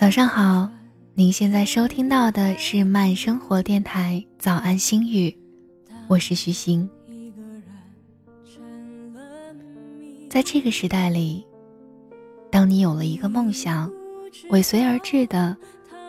早上好，您现在收听到的是慢生活电台早安心语，我是徐行。在这个时代里，当你有了一个梦想，尾随而至的，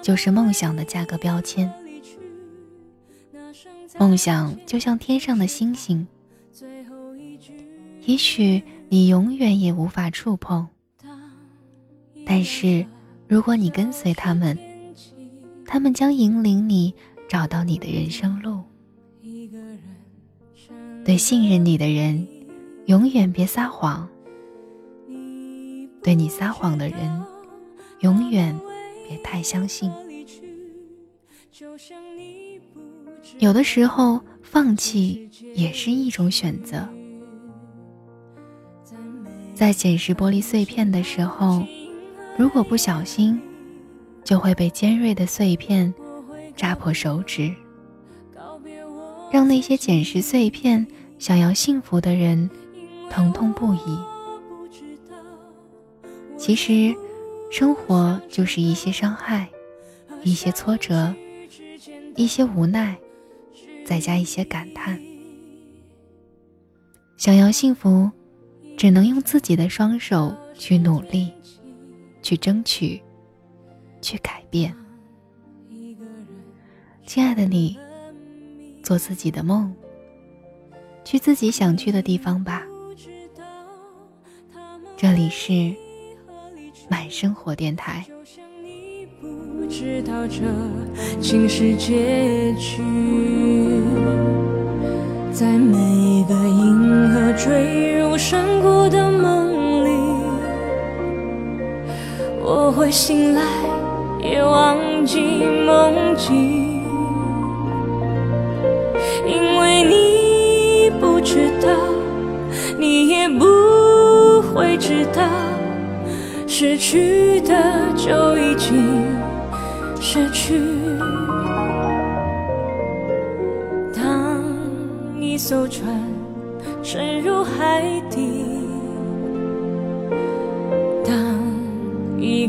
就是梦想的价格标签。梦想就像天上的星星，也许你永远也无法触碰，但是。如果你跟随他们，他们将引领你找到你的人生路。对信任你的人，永远别撒谎；对你撒谎的人，永远别太相信。有的时候，放弃也是一种选择。在捡拾玻璃碎片的时候。如果不小心，就会被尖锐的碎片扎破手指，让那些捡拾碎片、想要幸福的人疼痛不已。其实，生活就是一些伤害，一些挫折，一些无奈，再加一些感叹。想要幸福，只能用自己的双手去努力。去争取，去改变。亲爱的你，做自己的梦，去自己想去的地方吧。这里是满生活电台。在每一个银河坠入山谷的会醒来，也忘记梦境，因为你不知道，你也不会知道，失去的就已经失去。当一艘船沉入海底。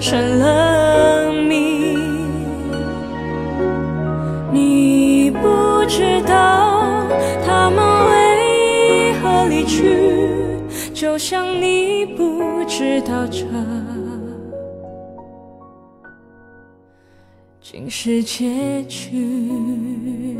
成了谜，你不知道他们为何离去，就像你不知道这竟是结局。